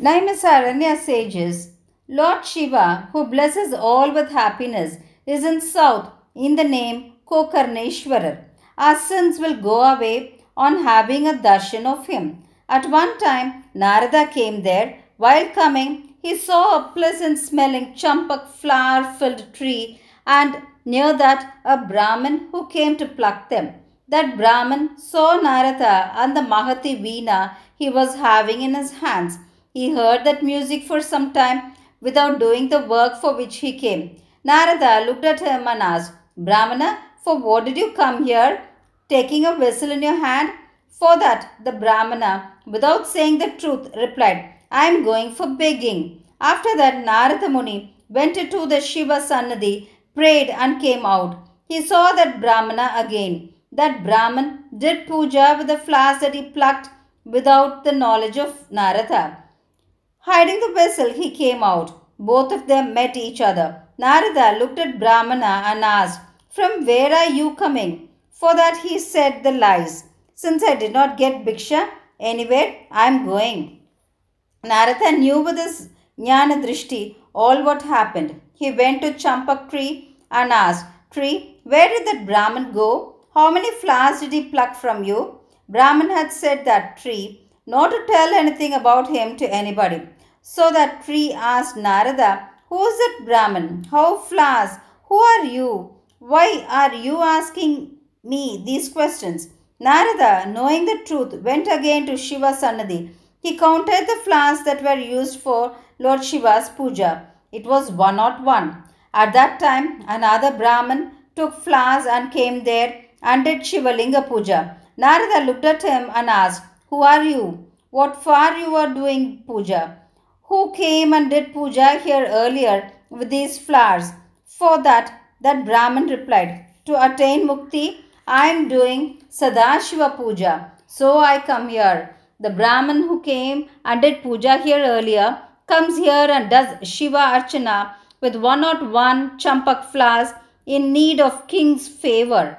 Naimisaranya sages, Lord Shiva, who blesses all with happiness, is in south in the name Kokarneshwarar. Our sins will go away on having a darshan of him. At one time, Narada came there. While coming, he saw a pleasant smelling champak flower filled tree and near that a Brahmin who came to pluck them. That Brahmin saw Narada and the Mahati Veena he was having in his hands. He heard that music for some time without doing the work for which he came. Narada looked at him and asked, Brahmana, for what did you come here, taking a vessel in your hand? For that, the Brahmana, without saying the truth, replied, I am going for begging. After that, Narada Muni went to the Shiva Sannadhi, prayed and came out. He saw that Brahmana again. That Brahman did puja with the flowers that he plucked without the knowledge of Narada. Hiding the vessel, he came out. Both of them met each other. Narada looked at Brahmana and asked, From where are you coming? For that he said the lies. Since I did not get Bhiksha anywhere, I am going. Narada knew with his Jnana Drishti all what happened. He went to Champak tree and asked, Tree, where did that Brahman go? How many flowers did he pluck from you? Brahman had said that tree not to tell anything about him to anybody. So that tree asked Narada, Who is that Brahman? How flowers? Who are you? Why are you asking me these questions? Narada, knowing the truth, went again to Shiva's Sannadhi. He counted the flowers that were used for Lord Shiva's puja. It was one not one. At that time, another Brahman took flowers and came there and did Shivalinga puja. Narada looked at him and asked, Who are you? What for you are doing puja? Who came and did puja here earlier with these flowers? For that, that Brahman replied, To attain mukti, I am doing Sadashiva puja. So I come here. The Brahman who came and did puja here earlier comes here and does Shiva Archana with one not one champak flowers in need of king's favor.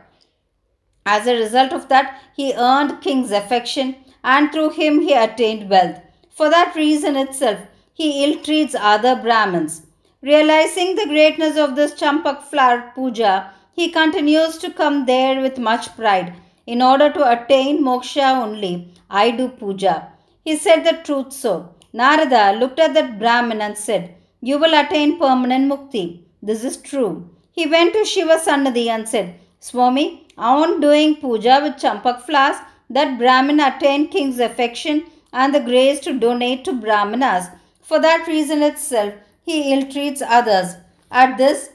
As a result of that, he earned king's affection and through him he attained wealth. For that reason itself, he ill treats other Brahmins. Realizing the greatness of this champak flower puja, he continues to come there with much pride. In order to attain moksha only, I do puja. He said the truth so. Narada looked at that Brahmin and said, You will attain permanent mukti. This is true. He went to Shiva Sannadhi and said, Swami, on doing puja with champak flowers, that Brahmin attained king's affection and the grace to donate to Brahmanas. For that reason itself, he ill treats others. At this,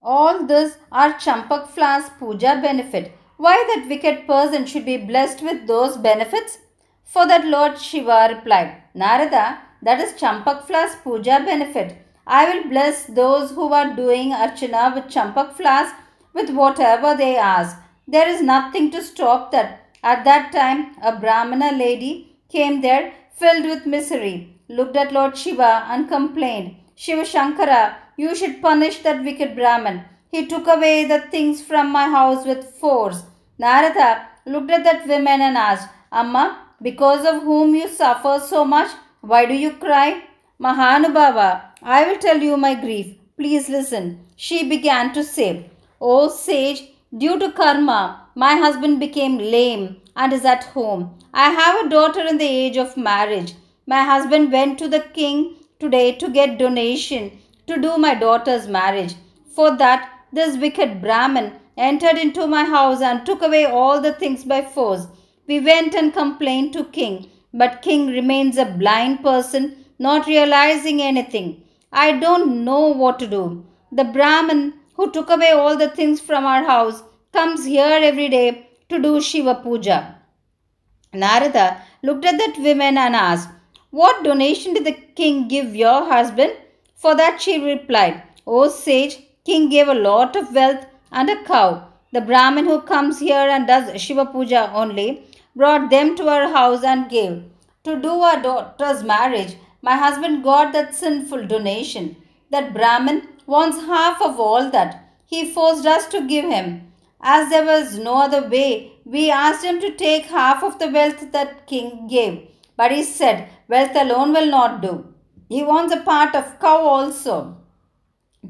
all this are champak flowers puja benefit. Why that wicked person should be blessed with those benefits? For that Lord Shiva replied, Narada, that is champak flowers puja benefit. I will bless those who are doing archana with champak flowers with whatever they ask. There is nothing to stop that. At that time, a Brahmana lady came there filled with misery, looked at Lord Shiva and complained, Shiva Shankara, you should punish that wicked Brahman. He took away the things from my house with force. Narada looked at that woman and asked, Amma, because of whom you suffer so much, why do you cry? Mahanubhava, I will tell you my grief. Please listen. She began to say, O sage, due to karma, my husband became lame and is at home. I have a daughter in the age of marriage. My husband went to the king today to get donation to do my daughter's marriage. For that, this wicked Brahmin entered into my house and took away all the things by force. We went and complained to king, but king remains a blind person, not realizing anything. I don't know what to do. The Brahmin who took away all the things from our house, comes here every day to do Shiva Puja. Narada looked at that woman and asked, What donation did the king give your husband? For that she replied, O sage, king gave a lot of wealth and a cow. The Brahmin who comes here and does Shiva Puja only brought them to our house and gave. To do our daughter's marriage, my husband got that sinful donation. That Brahmin wants half of all that. He forced us to give him. As there was no other way, we asked him to take half of the wealth that king gave. But he said, Wealth alone will not do. He wants a part of cow also.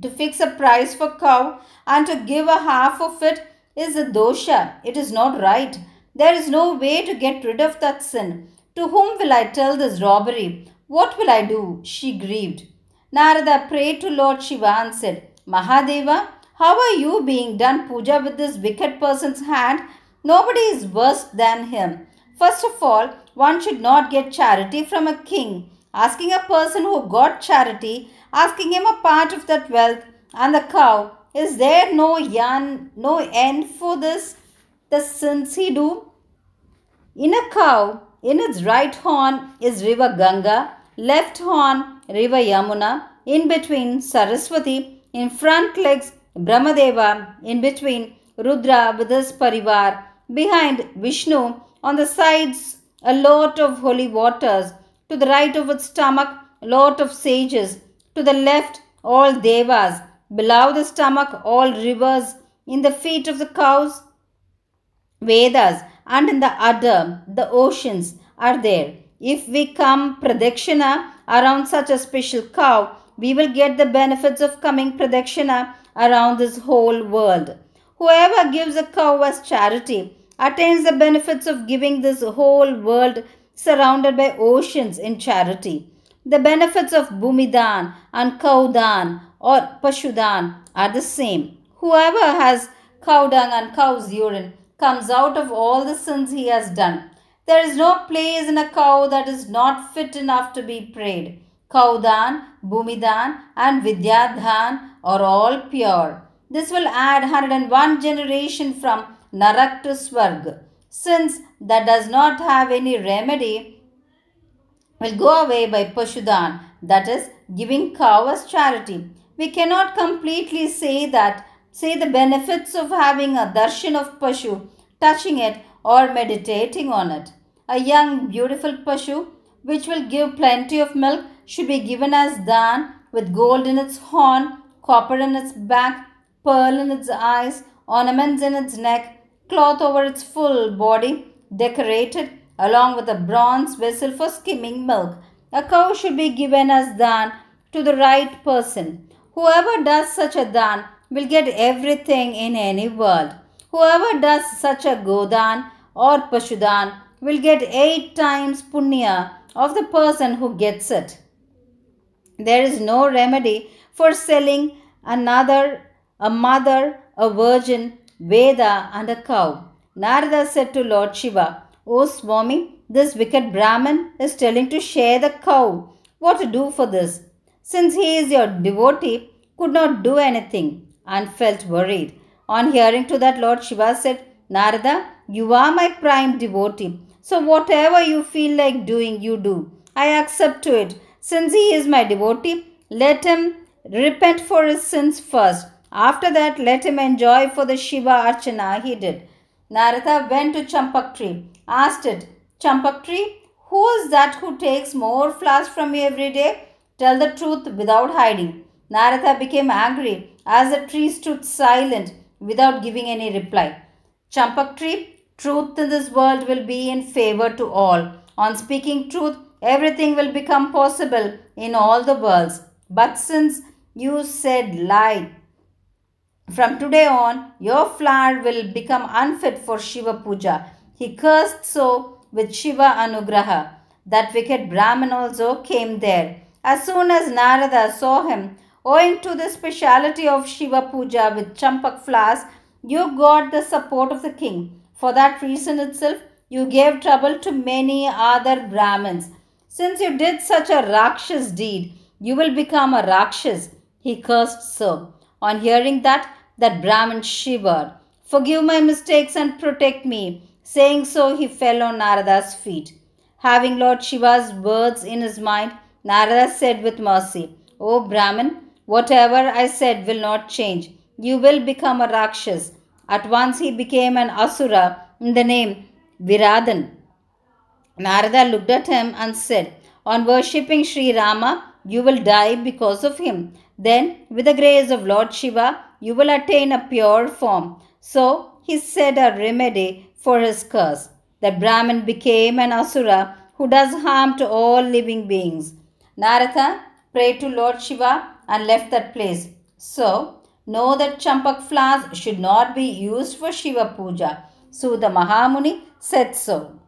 To fix a price for cow and to give a half of it is a dosha. It is not right. There is no way to get rid of that sin. To whom will I tell this robbery? What will I do? She grieved. Narada prayed to Lord Shiva and said, Mahadeva, how are you being done puja with this wicked person's hand? Nobody is worse than him. First of all, one should not get charity from a king. Asking a person who got charity, asking him a part of that wealth and the cow, is there no yan, no end for this? The sins he do? In a cow, in its right horn is river Ganga, left horn river Yamuna, in between Saraswati, in front legs Brahmadeva, in between Rudra with his parivar, behind Vishnu, on the sides a lot of holy waters, to the right of its stomach lot of sages, to the left all devas, below the stomach all rivers, in the feet of the cows Vedas, and in the udder the oceans are there. If we come pradakshina around such a special cow, we will get the benefits of coming pradakshina around this whole world. Whoever gives a cow as charity attains the benefits of giving this whole world surrounded by oceans in charity. The benefits of Bhumidan and Kaudan or Pashudan are the same. Whoever has cow dung and cow's urine comes out of all the sins he has done. There is no place in a cow that is not fit enough to be prayed. Kaudan, Bhumidan, and Vidyadhan are all pure. This will add 101 generation from Narak to Swarg. Since that does not have any remedy, will go away by Pashudan, that is, giving cow as charity. We cannot completely say that, say the benefits of having a darshan of Pashu, touching it, or meditating on it. A young, beautiful Pashu, which will give plenty of milk, should be given as dan with gold in its horn, copper in its back, pearl in its eyes, ornaments in its neck, cloth over its full body, decorated along with a bronze vessel for skimming milk. A cow should be given as dan to the right person. Whoever does such a dan will get everything in any world. Whoever does such a godan or pashudan will get eight times punya of the person who gets it. There is no remedy for selling another, a mother, a virgin, Veda, and a cow. Narada said to Lord Shiva, O Swami, this wicked Brahman is telling to share the cow. What to do for this? Since he is your devotee, could not do anything and felt worried. On hearing to that, Lord Shiva said, Narada, you are my prime devotee. So whatever you feel like doing, you do. I accept to it. Since he is my devotee, let him repent for his sins first. After that, let him enjoy for the Shiva Archana he did. Narada went to Champak tree, asked it, Champak tree, who is that who takes more flowers from you every day? Tell the truth without hiding. Narada became angry as the tree stood silent without giving any reply. Champak tree, truth in this world will be in favor to all. On speaking truth, everything will become possible in all the worlds. But since you said lie, from today on, your flower will become unfit for Shiva Puja. He cursed so with Shiva Anugraha. That wicked Brahman also came there. As soon as Narada saw him, owing to the speciality of Shiva Puja with champak flowers, you got the support of the king. For that reason itself, you gave trouble to many other Brahmins. Since you did such a Rakshas deed, you will become a Rakshas. He cursed so. On hearing that, that Brahmin shivered. Forgive my mistakes and protect me. Saying so, he fell on Narada's feet. Having Lord Shiva's words in his mind, Narada said with mercy, O Brahmin, whatever I said will not change. You will become a Rakshas. At once he became an Asura in the name Viradan. Narada looked at him and said, On worshipping Sri Rama, you will die because of him. Then, with the grace of Lord Shiva, you will attain a pure form. So he said a remedy for his curse. That Brahmin became an Asura who does harm to all living beings. Narada prayed to Lord Shiva and left that place. So, know that champak flowers should not be used for Shiva puja. So the Mahamuni said so.